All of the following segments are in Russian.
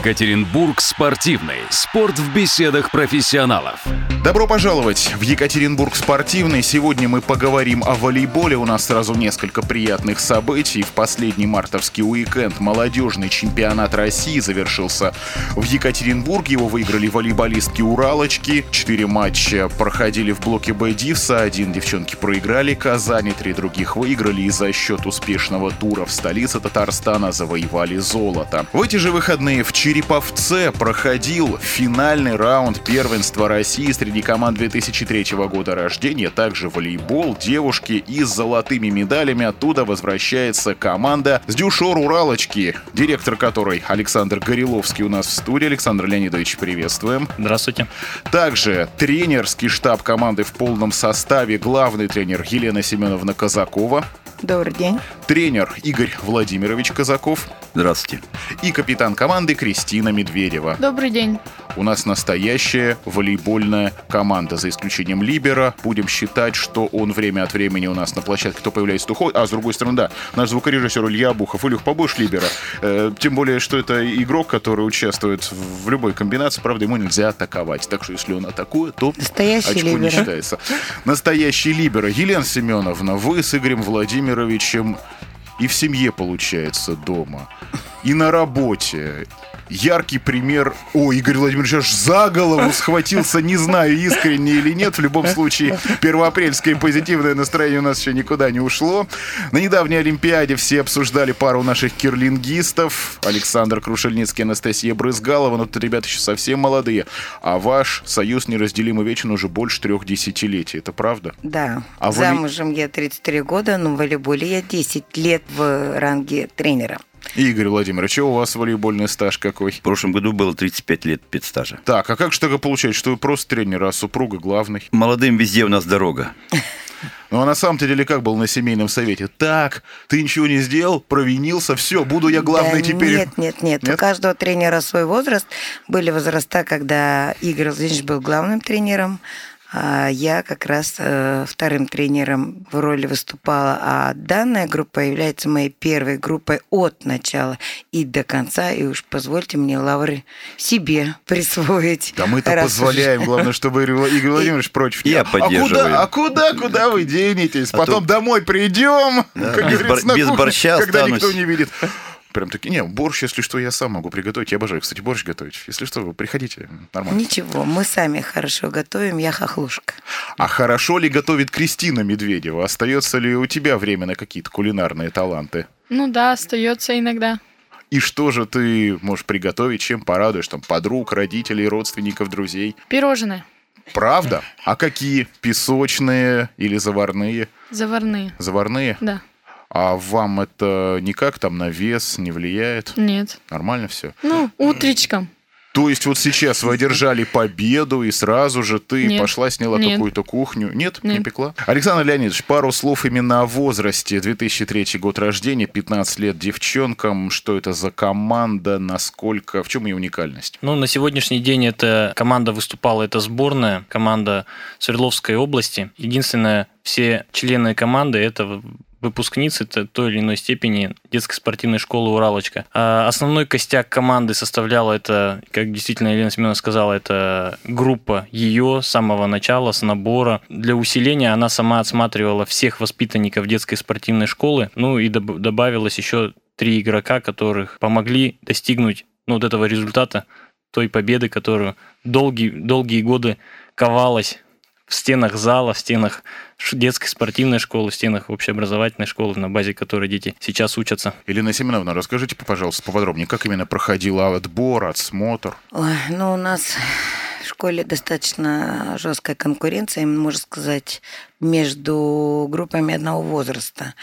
Екатеринбург спортивный. Спорт в беседах профессионалов. Добро пожаловать в Екатеринбург спортивный. Сегодня мы поговорим о волейболе. У нас сразу несколько приятных событий. В последний мартовский уикенд молодежный чемпионат России завершился в Екатеринбурге. Его выиграли волейболистки Уралочки. Четыре матча проходили в блоке Б Дивса. Один девчонки проиграли Казани, три других выиграли и за счет успешного тура в столице Татарстана завоевали золото. В эти же выходные в Череповце проходил финальный раунд первенства России среди команд 2003 года рождения, также волейбол, девушки и с золотыми медалями оттуда возвращается команда с Дюшор Уралочки, директор которой Александр Гореловский у нас в студии. Александр Леонидович, приветствуем. Здравствуйте. Также тренерский штаб команды в полном составе, главный тренер Елена Семеновна Казакова. Добрый день. Тренер Игорь Владимирович Казаков. Здравствуйте. И капитан команды Кристина Медведева. Добрый день. У нас настоящая волейбольная команда, за исключением Либера. Будем считать, что он время от времени у нас на площадке то появляется, то уходит. А, с другой стороны, да, наш звукорежиссер Илья Бухов. Илюх, побольше Либера. Э, тем более, что это игрок, который участвует в любой комбинации. Правда, ему нельзя атаковать. Так что, если он атакует, то Настоящий очко Либера. не считается. Настоящий Либера. Елена Семеновна, вы с Игорем Владимировичем и в семье, получается, дома, и на работе, яркий пример... О, Игорь Владимирович аж за голову схватился, не знаю, искренне или нет. В любом случае, первоапрельское позитивное настроение у нас еще никуда не ушло. На недавней Олимпиаде все обсуждали пару наших кирлингистов. Александр Крушельницкий, Анастасия Брызгалова. Но тут ребята еще совсем молодые. А ваш союз неразделимый вечен уже больше трех десятилетий. Это правда? Да. А вы- Замужем я 33 года, но в волейболе я 10 лет в ранге тренера. Игорь Владимирович, а у вас волейбольный стаж какой? В прошлом году было 35 лет педстажа. Так, а как же тогда получается, что вы просто тренер, а супруга главный? Молодым везде у нас дорога. Ну а на самом-то деле как был на семейном совете? Так, ты ничего не сделал, провинился, все, буду я главный Да теперь. Нет, нет, нет, Нет? У каждого тренера свой возраст. Были возраста, когда Игорь Владимирович был главным тренером, а я как раз э, вторым тренером в роли выступала. А данная группа является моей первой группой от начала и до конца. И уж позвольте мне лавры себе присвоить. Да мы-то позволяем, главное, чтобы Игорь Владимирович против. Я не был. поддерживаю. А куда, а куда, куда вы денетесь? А Потом то- домой придем, Да, как без говорится, бор- на без кухне, борща когда останусь. никто не видит. Прям таки, не, борщ, если что, я сам могу приготовить. Я обожаю, кстати, борщ готовить. Если что, вы приходите, нормально. Ничего, мы сами хорошо готовим, я хохлушка. А хорошо ли готовит Кристина Медведева? Остается ли у тебя время на какие-то кулинарные таланты? Ну да, остается иногда. И что же ты можешь приготовить, чем порадуешь там подруг, родителей, родственников, друзей? Пирожные. Правда? А какие? Песочные или заварные? Заварные. Заварные? Да. А вам это никак там на вес не влияет? Нет. Нормально все? Ну, утречком. То есть вот сейчас вы одержали победу, и сразу же ты Нет. пошла, сняла Нет. какую-то кухню. Нет, не Нет. пекла? Александр Леонидович, пару слов именно о возрасте. 2003 год рождения, 15 лет девчонкам. Что это за команда, насколько, в чем ее уникальность? Ну, на сегодняшний день эта команда выступала, это сборная, команда Свердловской области. Единственное, все члены команды это выпускницы той или иной степени детской спортивной школы «Уралочка». А основной костяк команды составляла это, как действительно Елена Семеновна сказала, это группа ее с самого начала, с набора. Для усиления она сама отсматривала всех воспитанников детской спортивной школы, ну и доб- добавилось еще три игрока, которых помогли достигнуть ну, вот этого результата, той победы, которую долгие, долгие годы ковалась в стенах зала, в стенах детской спортивной школы, в стенах общеобразовательной школы, на базе которой дети сейчас учатся. Елена Семеновна, расскажите, пожалуйста, поподробнее, как именно проходил отбор, отсмотр? Ой, ну, у нас в школе достаточно жесткая конкуренция, можно сказать, между группами одного возраста.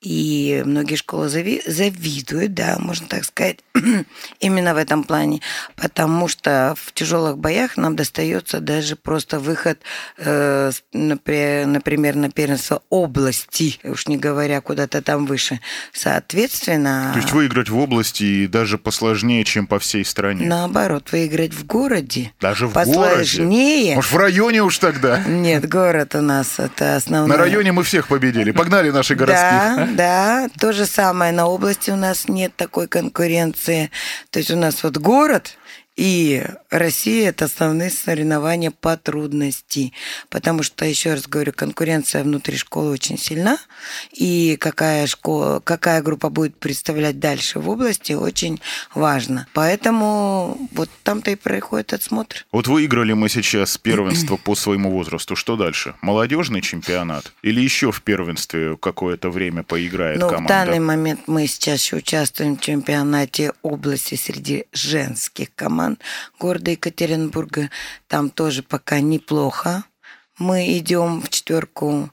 И многие школы зави- завидуют, да, можно так сказать, именно в этом плане, потому что в тяжелых боях нам достается даже просто выход, э, например, на первенство области, уж не говоря куда-то там выше. Соответственно, То есть выиграть в области и даже посложнее, чем по всей стране? наоборот, выиграть в городе Даже в городе? посложнее. Может, в районе уж тогда? Нет, город у нас это основное. На районе мы всех победили. Погнали наши городских. Да, Да, то же самое. На области у нас нет такой конкуренции. То есть у нас вот город и Россия – это основные соревнования по трудности. Потому что, еще раз говорю, конкуренция внутри школы очень сильна. И какая, школа, какая группа будет представлять дальше в области, очень важно. Поэтому вот там-то и происходит отсмотр. Вот выиграли мы сейчас первенство по своему возрасту. Что дальше? Молодежный чемпионат? Или еще в первенстве какое-то время поиграет Ну, в команда? данный момент мы сейчас участвуем в чемпионате области среди женских команд города Екатеринбурга. Там тоже пока неплохо. Мы идем в четверку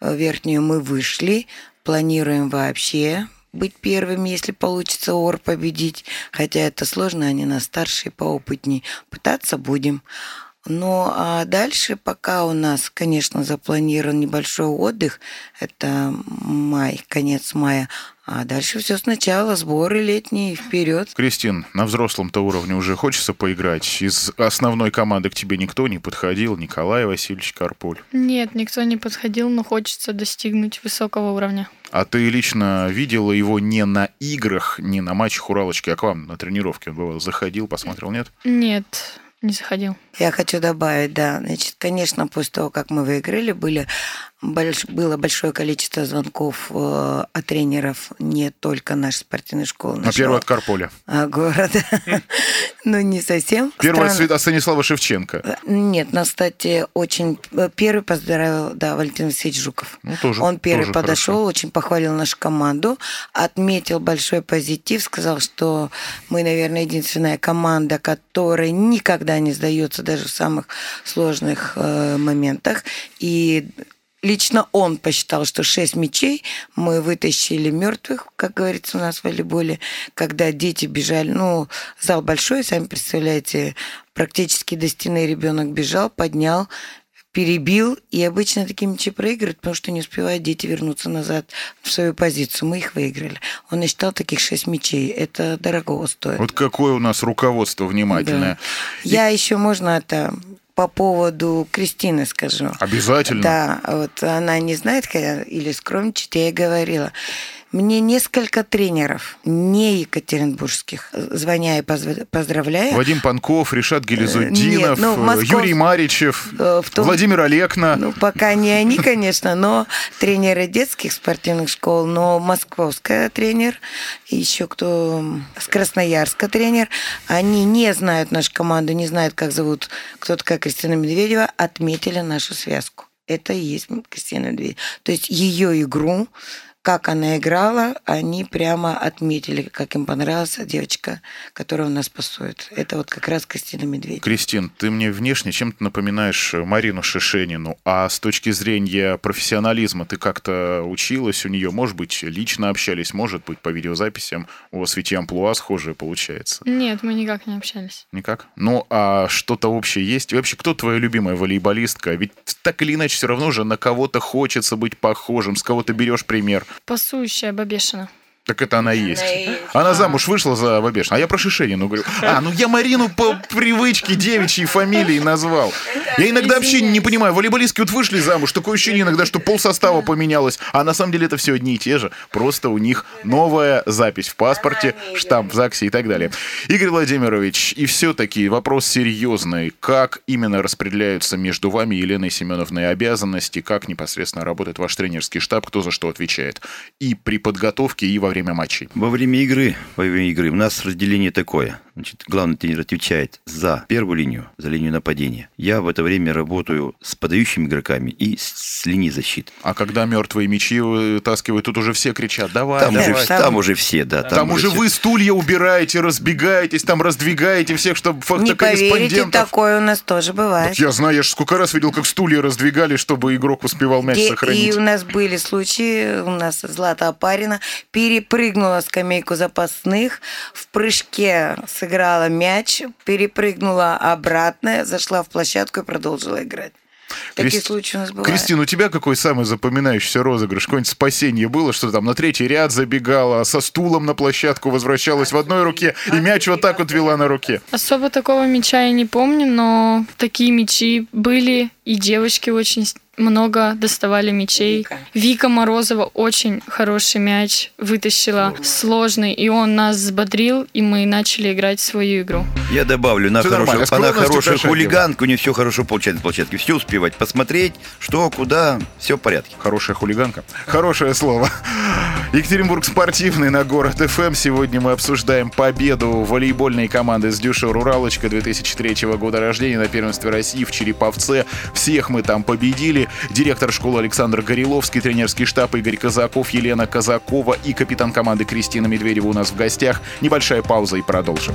э, верхнюю, мы вышли. Планируем вообще быть первыми, если получится ОР победить. Хотя это сложно, они нас старшие, поопытнее. Пытаться будем. Ну, а дальше пока у нас, конечно, запланирован небольшой отдых. Это май, конец мая. А дальше все сначала, сборы летние, вперед. Кристин, на взрослом-то уровне уже хочется поиграть? Из основной команды к тебе никто не подходил? Николай Васильевич Карпуль. Нет, никто не подходил, но хочется достигнуть высокого уровня. А ты лично видела его не на играх, не на матчах Уралочки, а к вам на тренировке? Он бывал, заходил, посмотрел, нет? Нет, не заходил. Я хочу добавить, да. Значит, конечно, после того, как мы выиграли, были больш... было большое количество звонков э, от тренеров не только нашей спортивной школы, На нашего первый от Карполя. а, города. Ну, не совсем. Первый от Станислава Шевченко. Э, Нет, нас, кстати, очень... э, Первый поздравил, да, Валентин Васильевич Жуков. Ну, тоже. Он первый подошел, очень похвалил нашу команду, отметил большой позитив, сказал, что мы, наверное, единственная команда, которая никогда не сдается даже в самых сложных э, моментах. И лично он посчитал, что шесть мячей мы вытащили мертвых, как говорится у нас в волейболе, когда дети бежали, ну, зал большой, сами представляете, практически до стены ребенок бежал, поднял, перебил, и обычно такие мячи проигрывают, потому что не успевают дети вернуться назад в свою позицию. Мы их выиграли. Он насчитал таких шесть мячей. Это дорого стоит. Вот какое у нас руководство внимательное. Да. Я еще, можно это по поводу Кристины скажу. Обязательно. Да, вот она не знает, или скромничает, я ей говорила. Мне несколько тренеров, не екатеринбургских, звоня и поздравляя, Вадим Панков, Решат Гелизуддинов, Нет, ну, Москов- Юрий Маричев, Э, том- Владимир Олекна. Ну, пока не они, конечно, но тренеры детских спортивных школ, но московская тренер, еще кто с Красноярска тренер, они не знают нашу команду, не знают, как зовут кто такая Кристина Медведева, отметили нашу связку. Это и есть Кристина Медведева. То есть ее игру, как она играла, они прямо отметили, как им понравилась девочка, которая у нас пасует. Это вот как раз Кристина Медведева. Кристин, ты мне внешне чем-то напоминаешь э, Марину Шишенину, а с точки зрения профессионализма ты как-то училась у нее, может быть, лично общались, может быть, по видеозаписям, у вас ведь и амплуа схожие получается. Нет, мы никак не общались. Никак? Ну, а что-то общее есть? И вообще, кто твоя любимая волейболистка? Ведь так или иначе все равно же на кого-то хочется быть похожим, с кого ты берешь пример. Пасующая Бабешина. Так это она и есть. Она и. Она замуж вышла за Бабешина. А я про Шишенину говорю. А, ну я Марину по привычке девичьей фамилии назвал. Я иногда вообще не понимаю. Волейболистки вот вышли замуж. Такое ощущение иногда, что пол состава поменялось. А на самом деле это все одни и те же. Просто у них новая запись в паспорте, штамп в ЗАГСе и так далее. Игорь Владимирович, и все-таки вопрос серьезный. Как именно распределяются между вами и Еленой Семеновной обязанности? Как непосредственно работает ваш тренерский штаб? Кто за что отвечает? И при подготовке, и во время матчей. Во время игры, во время игры у нас разделение такое. Значит, главный тренер отвечает за первую линию, за линию нападения. Я в это время работаю с подающими игроками и с, с линией защиты. А когда мертвые мячи вытаскивают, тут уже все кричат, давай, Там, давай. уже, там уже все, да. Там, уже все. вы стулья убираете, разбегаетесь, там раздвигаете всех, чтобы Не поверите, такое у нас тоже бывает. Так я знаю, я же сколько раз видел, как стулья раздвигали, чтобы игрок успевал мяч Де- сохранить. И у нас были случаи, у нас Злата Опарина перепрыгнула скамейку запасных, в прыжке сыграла мяч, перепрыгнула обратно, зашла в площадку и продолжила играть. Такие Кристи- случаи у нас бывают. Кристина, у тебя какой самый запоминающийся розыгрыш? Какое-нибудь спасение было, что там на третий ряд забегала, со стулом на площадку возвращалась в одной руке, и мяч вот так вот вела на руке. Особо такого мяча я не помню, но такие мячи были, и девочки очень много доставали мячей. Вика. Вика Морозова очень хороший мяч вытащила, сложный, и он нас взбодрил, и мы начали играть свою игру. Я добавлю, на хорошую, нормально, она хорошая хулиганка, у нее все хорошо получается на площадке. Все успевать посмотреть, что, куда, все в порядке. Хорошая хулиганка. Хорошее слово. Екатеринбург спортивный на город ФМ. Сегодня мы обсуждаем победу волейбольной команды с Дюшор Уралочка 2003 года рождения на первенстве России в Череповце. Всех мы там победили. Директор школы Александр Гореловский, тренерский штаб Игорь Казаков, Елена Казакова и капитан команды Кристина Медведева у нас в гостях. Небольшая пауза и продолжим.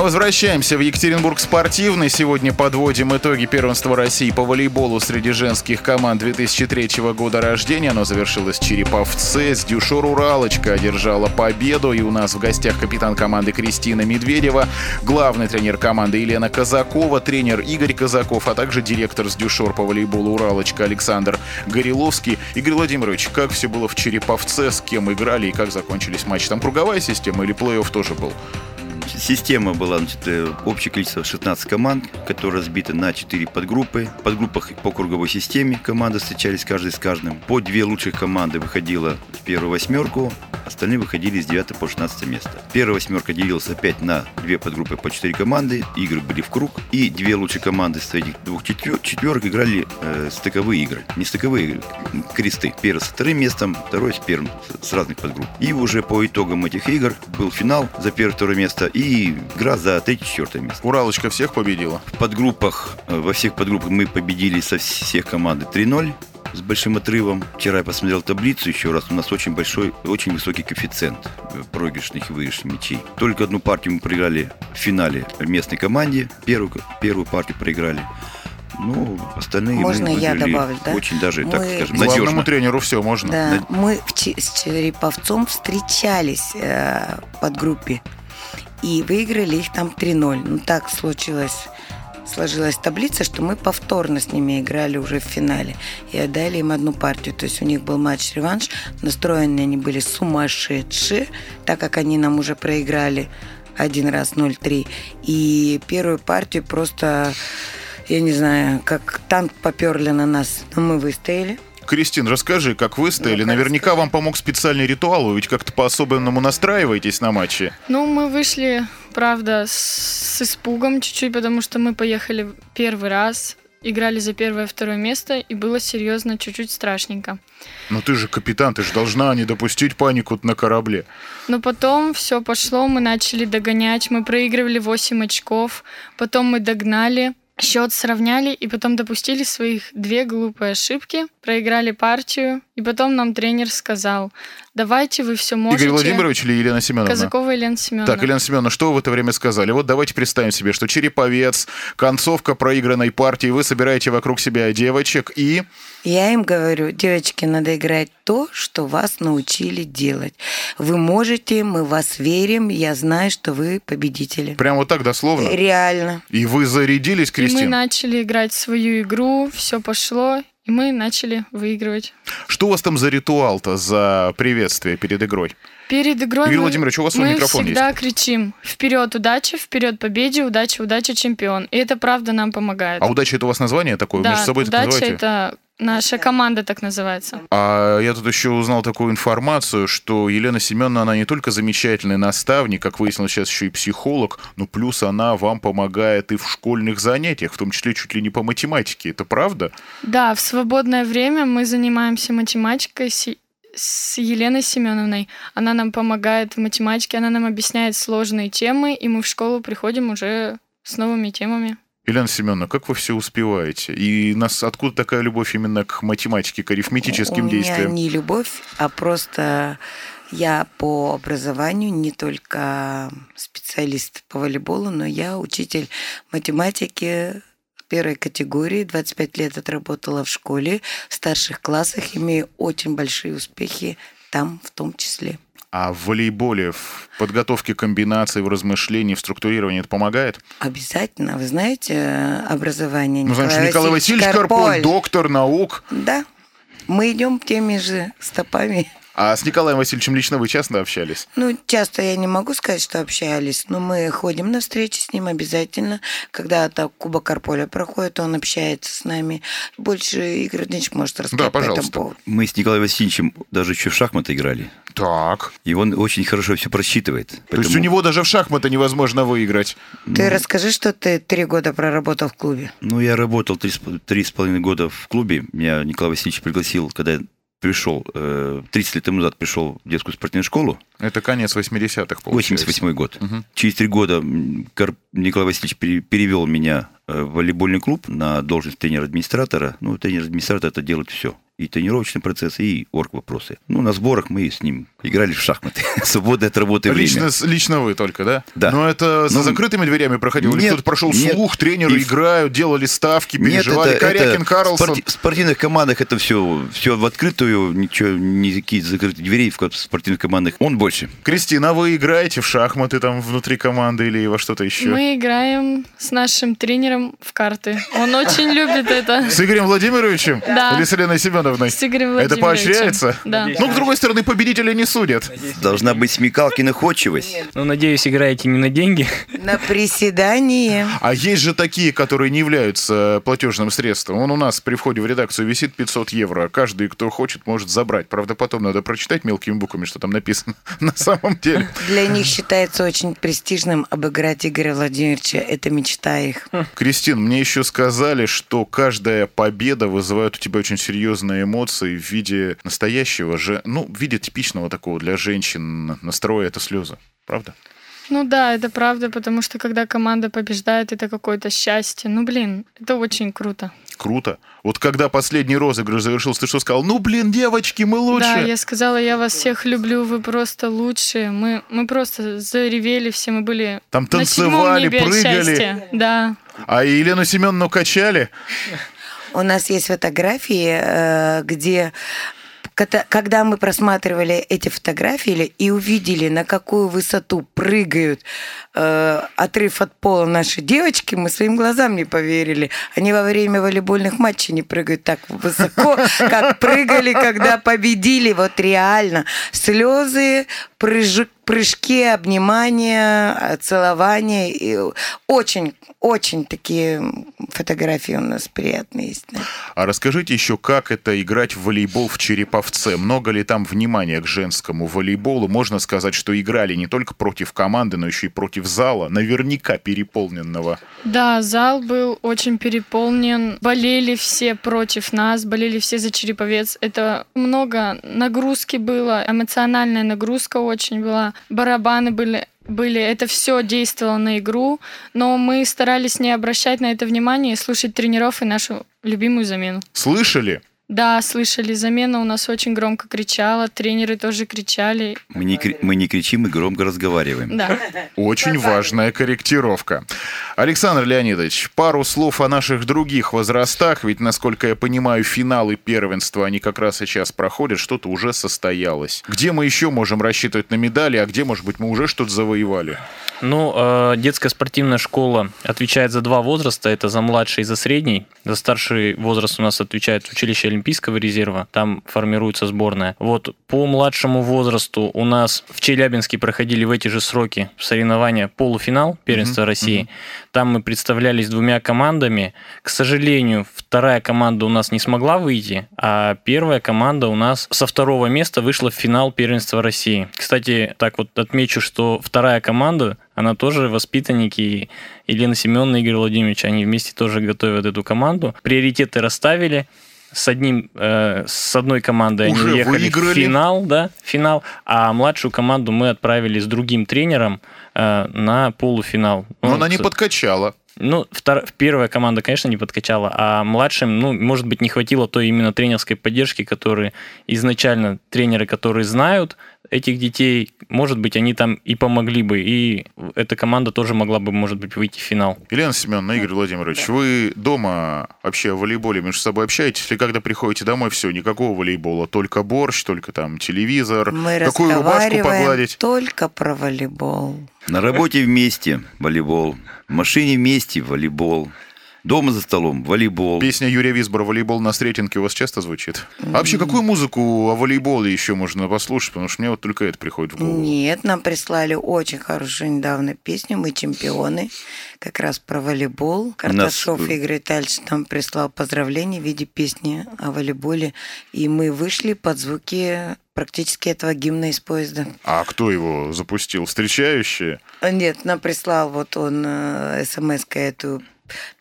Мы возвращаемся в Екатеринбург спортивный. Сегодня подводим итоги первенства России по волейболу среди женских команд 2003 года рождения. Оно завершилось в Череповце. С Дюшор Уралочка одержала победу. И у нас в гостях капитан команды Кристина Медведева, главный тренер команды Елена Казакова, тренер Игорь Казаков, а также директор Дюшор по волейболу Уралочка Александр Гореловский. Игорь Владимирович, как все было в Череповце, с кем играли и как закончились матчи? Там круговая система или плей-офф тоже был? Система была, значит, э, общее количество 16 команд, которые разбиты на 4 подгруппы. В подгруппах по круговой системе команды встречались каждый с каждым. По две лучших команды выходила в первую восьмерку, остальные выходили с 9 по 16 место. Первая восьмерка делилась опять на две подгруппы по 4 команды, игры были в круг, и две лучшие команды с этих двух четвер четверок играли э, стыковые игры. Не стыковые игры, кресты. Первый со вторым местом, второй с первым, с разных подгрупп. И уже по итогам этих игр был финал за первое-второе место игра за третье-четвертое место. Уралочка всех победила? В подгруппах, э, во всех подгруппах мы победили со всех команды 3-0 с большим отрывом. Вчера я посмотрел таблицу еще раз. У нас очень большой, очень высокий коэффициент проигрышных и выигрышных мячей. Только одну партию мы проиграли в финале местной команде. Первую, первую партию проиграли. Ну, остальные Можно мы я выиграли добавлю, да? Очень даже, так Мы- скажем, Главному надежно. тренеру все можно. Да, На- мы в с Череповцом встречались э, в подгруппе и выиграли их там 3-0. Ну, так случилось, сложилась таблица, что мы повторно с ними играли уже в финале и отдали им одну партию. То есть у них был матч-реванш, настроены они были сумасшедшие, так как они нам уже проиграли один раз 0-3. И первую партию просто, я не знаю, как танк поперли на нас, но мы выстояли. Кристин, расскажи, как вы стояли. Ну, Наверняка вам помог специальный ритуал. Вы ведь как-то по-особенному настраиваетесь на матчи. Ну, мы вышли, правда, с, с испугом чуть-чуть, потому что мы поехали первый раз, играли за первое и второе место, и было серьезно чуть-чуть страшненько. Но ты же капитан, ты же должна не допустить панику на корабле. Но потом все пошло, мы начали догонять, мы проигрывали 8 очков, потом мы догнали, счет сравняли, и потом допустили своих две глупые ошибки, проиграли партию, и потом нам тренер сказал, давайте вы все можете. Игорь Владимирович или Елена Семеновна? Казакова Елена Семеновна. Так, Елена Семеновна, что вы в это время сказали? Вот давайте представим себе, что Череповец, концовка проигранной партии, вы собираете вокруг себя девочек и... Я им говорю, девочки, надо играть то, что вас научили делать. Вы можете, мы в вас верим, я знаю, что вы победители. Прям вот так дословно? Реально. И вы зарядились, И мы начали играть свою игру, все пошло, и мы начали выигрывать. Что у вас там за ритуал-то, за приветствие перед игрой? Перед игрой Игорь мы, Владимирович, у вас мы микрофон всегда кричим «Вперед, удача! Вперед, победе! Удача, удача, чемпион!» И это правда нам помогает. А удача это у вас название такое? Вы да, между собой удача это наша команда так называется. А я тут еще узнал такую информацию, что Елена Семеновна, она не только замечательный наставник, как выяснилось сейчас еще и психолог, но плюс она вам помогает и в школьных занятиях, в том числе чуть ли не по математике. Это правда? Да, в свободное время мы занимаемся математикой с, с Еленой Семеновной. Она нам помогает в математике, она нам объясняет сложные темы, и мы в школу приходим уже с новыми темами. Елена Семеновна, как вы все успеваете? И нас откуда такая любовь именно к математике, к арифметическим У действиям? меня не любовь, а просто я по образованию не только специалист по волейболу, но я учитель математики первой категории, 25 лет отработала в школе, в старших классах, имею очень большие успехи там в том числе. А в волейболе, в подготовке комбинаций, в размышлении, в структурировании это помогает? Обязательно. Вы знаете э, образование Ну, знаешь, Николая Николай Васильевич Карполь, доктор наук. Да, мы идем теми же стопами. А с Николаем Васильевичем лично вы часто общались? Ну, часто я не могу сказать, что общались, но мы ходим на встречи с ним обязательно. Когда так Куба Карполя проходит, он общается с нами. Больше Игорь Дмитриевич может рассказать Да, по этому пожалуйста. поводу. Мы с Николаем Васильевичем даже еще в шахматы играли. Так. И он очень хорошо все просчитывает. То есть Поэтому- у него даже в шахматы невозможно выиграть. Ты расскажи, что ты три года проработал в клубе. Ну, я работал три, с- три с половиной года в клубе. Меня Николай Васильевич пригласил, когда я пришел, э, 30 лет тому назад пришел в детскую спортивную школу, Это конец 80-х, получается. 88 год. Мгм. Через три года Николай Васильевич пере- перевел меня э, в волейбольный клуб на должность тренера-администратора. Ну, тренер-администратор это делает все. И тренировочный процесс, и орг вопросы. Ну, на сборах мы с ним играли в шахматы. Свободное от работы Лично, время. лично вы только, да? Да. Но это за Ну, закрытыми дверями проходило? Или нет, кто-то прошел нет. слух, тренеры И играют, делали ставки, Нет, переживали? это, Корякин, это Карлсон. спорти- в спортивных командах это все, все в открытую, ничего, никакие закрытые двери в спортивных командах. Он больше. Кристина, а вы играете в шахматы там внутри команды или во что-то еще? Мы играем с нашим тренером в карты. Он очень любит это. С Игорем Владимировичем? Да. Или с Еленой Семеновной? С Игорем Это Владимировичем. поощряется? Да. Ну, с другой стороны, победители не судят. Должна быть смекалка и находчивость. Ну, надеюсь, играете не на деньги. На приседании. А есть же такие, которые не являются платежным средством. Он у нас при входе в редакцию висит 500 евро. Каждый, кто хочет, может забрать. Правда, потом надо прочитать мелкими буквами, что там написано на самом деле. Для них считается очень престижным обыграть Игоря Владимировича. Это мечта их. Кристин, мне еще сказали, что каждая победа вызывает у тебя очень серьезные эмоции в виде настоящего же, ну, в виде типичного такого для женщин настроя это слезы. Правда? Ну да, это правда, потому что когда команда побеждает, это какое-то счастье. Ну блин, это очень круто. Круто. Вот когда последний розыгрыш завершился, ты что сказал? Ну, блин, девочки, мы лучше. Да, я сказала, я вас всех люблю, вы просто лучшие. Мы, мы просто заревели все, мы были Там на седьмом танцевали, небе от прыгали. счастья. Да. А Елену Семеновну качали? У нас есть фотографии, э, где когда мы просматривали эти фотографии и увидели, на какую высоту прыгают э, отрыв от пола наши девочки, мы своим глазам не поверили. Они во время волейбольных матчей не прыгают так высоко, как прыгали, когда победили. Вот реально. Слезы, прыжи- прыжки, обнимания, целования. И очень, очень такие фотографии у нас приятные есть. да. А расскажите еще, как это играть в волейбол в Череповце? Много ли там внимания к женскому волейболу? Можно сказать, что играли не только против команды, но еще и против зала, наверняка переполненного. Да, зал был очень переполнен. Болели все против нас, болели все за Череповец. Это много нагрузки было, эмоциональная нагрузка очень была. Барабаны были были, это все действовало на игру, но мы старались не обращать на это внимание и слушать тренеров и нашу любимую замену. Слышали? Да, слышали, замена у нас очень громко кричала, тренеры тоже кричали. Мы не, кри- мы не кричим и громко разговариваем. Да. Очень важная корректировка. Александр Леонидович, пару слов о наших других возрастах, ведь, насколько я понимаю, финалы первенства, они как раз сейчас проходят, что-то уже состоялось. Где мы еще можем рассчитывать на медали, а где, может быть, мы уже что-то завоевали? Ну, э, детская спортивная школа отвечает за два возраста. Это за младший и за средний. За старший возраст у нас отвечает училище Олимпийского резерва. Там формируется сборная. Вот по младшему возрасту у нас в Челябинске проходили в эти же сроки соревнования полуфинал первенства России. Там мы представлялись двумя командами. К сожалению, вторая команда у нас не смогла выйти, а первая команда у нас со второго места вышла в финал первенства России. Кстати, так вот отмечу, что вторая команда, она тоже воспитанники Елены Семеновны и Игоря Владимировича, они вместе тоже готовят эту команду. Приоритеты расставили. С одним, э, с одной командой они Уже уехали выиграли. в финал, да, финал, а младшую команду мы отправили с другим тренером э, на полуфинал. Но Ну, она не подкачала. Ну, втор- первая команда, конечно, не подкачала, а младшим, ну, может быть, не хватило той именно тренерской поддержки, которые изначально тренеры, которые знают этих детей, может быть, они там и помогли бы, и эта команда тоже могла бы, может быть, выйти в финал. Елена Семеновна, Игорь Владимирович, вы дома вообще в волейболе между собой общаетесь? Или когда приходите домой, все, никакого волейбола, только борщ, только там телевизор? Мы Какую рубашку погладить? только про волейбол. На работе вместе волейбол, в машине вместе волейбол, дома за столом волейбол. Песня Юрия Висбора «Волейбол на Сретенке» у вас часто звучит? А вообще, какую музыку о волейболе еще можно послушать? Потому что мне вот только это приходит в голову. Нет, нам прислали очень хорошую недавно песню «Мы чемпионы», как раз про волейбол. Карташов э, Игорь Витальевич нам прислал поздравления в виде песни о волейболе, и мы вышли под звуки практически этого гимна из поезда. А кто его запустил? Встречающие? Нет, нам прислал вот он смс эту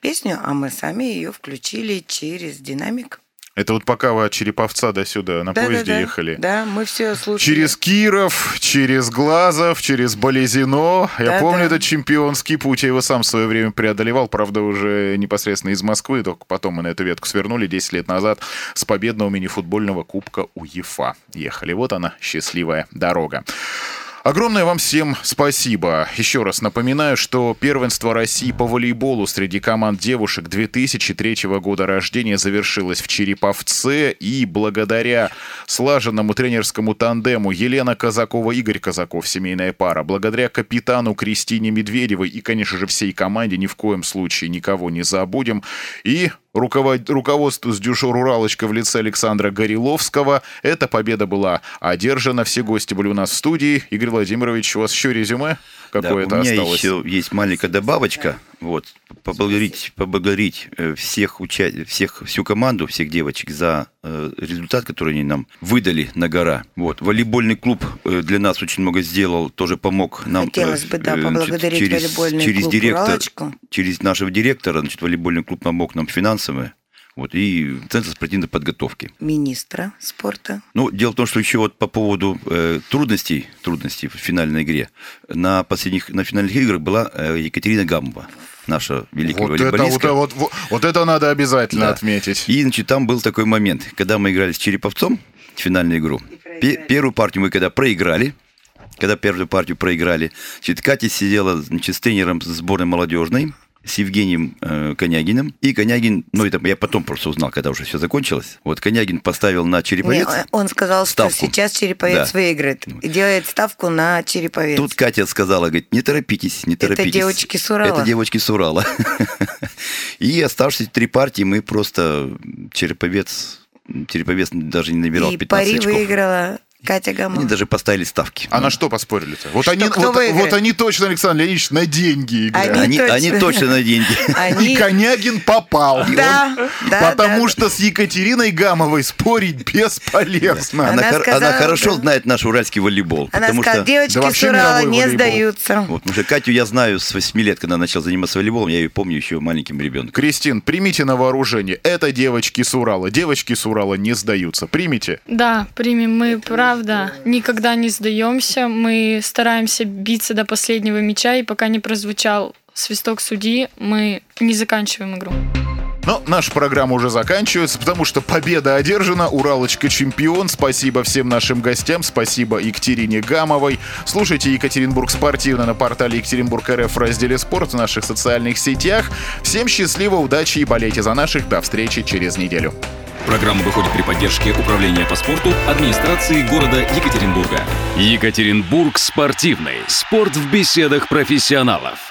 песню, а мы сами ее включили через динамик. Это вот пока вы от Череповца до сюда на Да, да, поезде да. ехали. Да, мы все слушали. Через Киров, через Глазов, через Болезино. Я Да, помню да. этот чемпионский путь, я его сам в свое время преодолевал, правда, уже непосредственно из Москвы, только потом мы на эту ветку свернули 10 лет назад с победного мини-футбольного кубка УЕФА. Ехали. Вот она, счастливая дорога. Огромное вам всем спасибо. Еще раз напоминаю, что первенство России по волейболу среди команд девушек 2003 года рождения завершилось в Череповце. И благодаря слаженному тренерскому тандему Елена Казакова, Игорь Казаков, семейная пара, благодаря капитану Кристине Медведевой и, конечно же, всей команде, ни в коем случае никого не забудем. И руковод... руководству с дюшор Уралочка в лице Александра Гореловского. Эта победа была одержана. Все гости были у нас в студии. Игорь Владимирович, у вас еще резюме Да, какое-то у меня осталось? еще есть маленькая добавочка. Вот, поблагодарить, поблагодарить э, всех, уча... всех, всю команду, всех девочек за э, результат, который они нам выдали на гора. Вот, волейбольный клуб э, для нас очень много сделал, тоже помог нам. Хотелось бы, да, э, значит, поблагодарить через, волейбольный через клуб директор, «Уралочку». через нашего директора, значит, волейбольный клуб помог нам финансово. Вот, и Центр спортивной подготовки. Министра спорта. Ну, дело в том, что еще вот по поводу э, трудностей, трудностей в финальной игре. На последних, на финальных играх была э, Екатерина Гамова, наша великая Вот это, вот, волейболистка. вот, вот, это надо обязательно Да. отметить. И, значит, там был такой момент, когда мы играли с Череповцом финальную игру. Пе- первую партию мы когда проиграли, когда первую партию проиграли, значит, Катя сидела значит, с тренером сборной молодежной, с Евгением э, Конягиным. И Конягин, ну это я потом просто узнал, когда уже все закончилось. Вот Конягин поставил на Не, Череповец. он сказал, что ставку. сейчас Череповец Да. выиграет. И делает ставку на Череповец. Тут Катя сказала, говорит, не торопитесь, не торопитесь. девочки с Урала. Это девочки с Урала. И оставшиеся три партии мы просто Череповец, Череповец даже не набирал И 15 пари очков. выиграла Катя Гамова. Они даже поставили ставки. А на что поспорили-то? Вот, Что, они, вот, выиграет? вот они точно, Александр Леонидович, на деньги играют. Они Они, точно. они точно на деньги. И Они... Конягин попал. Да, да, Потому да. что с Екатериной Гамовой спорить бесполезно. Она Она, хор- сказала, она хорошо да. знает наш уральский волейбол. Она потому сказала, что, девочки Да с Урала не волейбол. сдаются. вот, потому что Катю я знаю с 8 лет, когда начал заниматься волейболом, я ее помню еще маленьким ребенком. Кристин, примите на вооружение. Это девочки с Урала. Девочки с Урала не сдаются. Примите. Да, примем. Мы, правда, никогда не сдаемся. Мы стараемся биться до последнего мяча, и пока не прозвучал свисток судьи, мы не заканчиваем игру. Но наша программа уже заканчивается, потому что победа одержана. Уралочка чемпион. Спасибо всем нашим гостям. Спасибо Екатерине Гамовой. Слушайте Екатеринбург спортивно на портале Екатеринбург РФ в разделе спорт в наших социальных сетях. Всем счастливо, удачи и болейте за наших. До встречи через неделю. Программа выходит при поддержке Управления по спорту администрации города Екатеринбурга. Екатеринбург спортивный. Спорт в беседах профессионалов.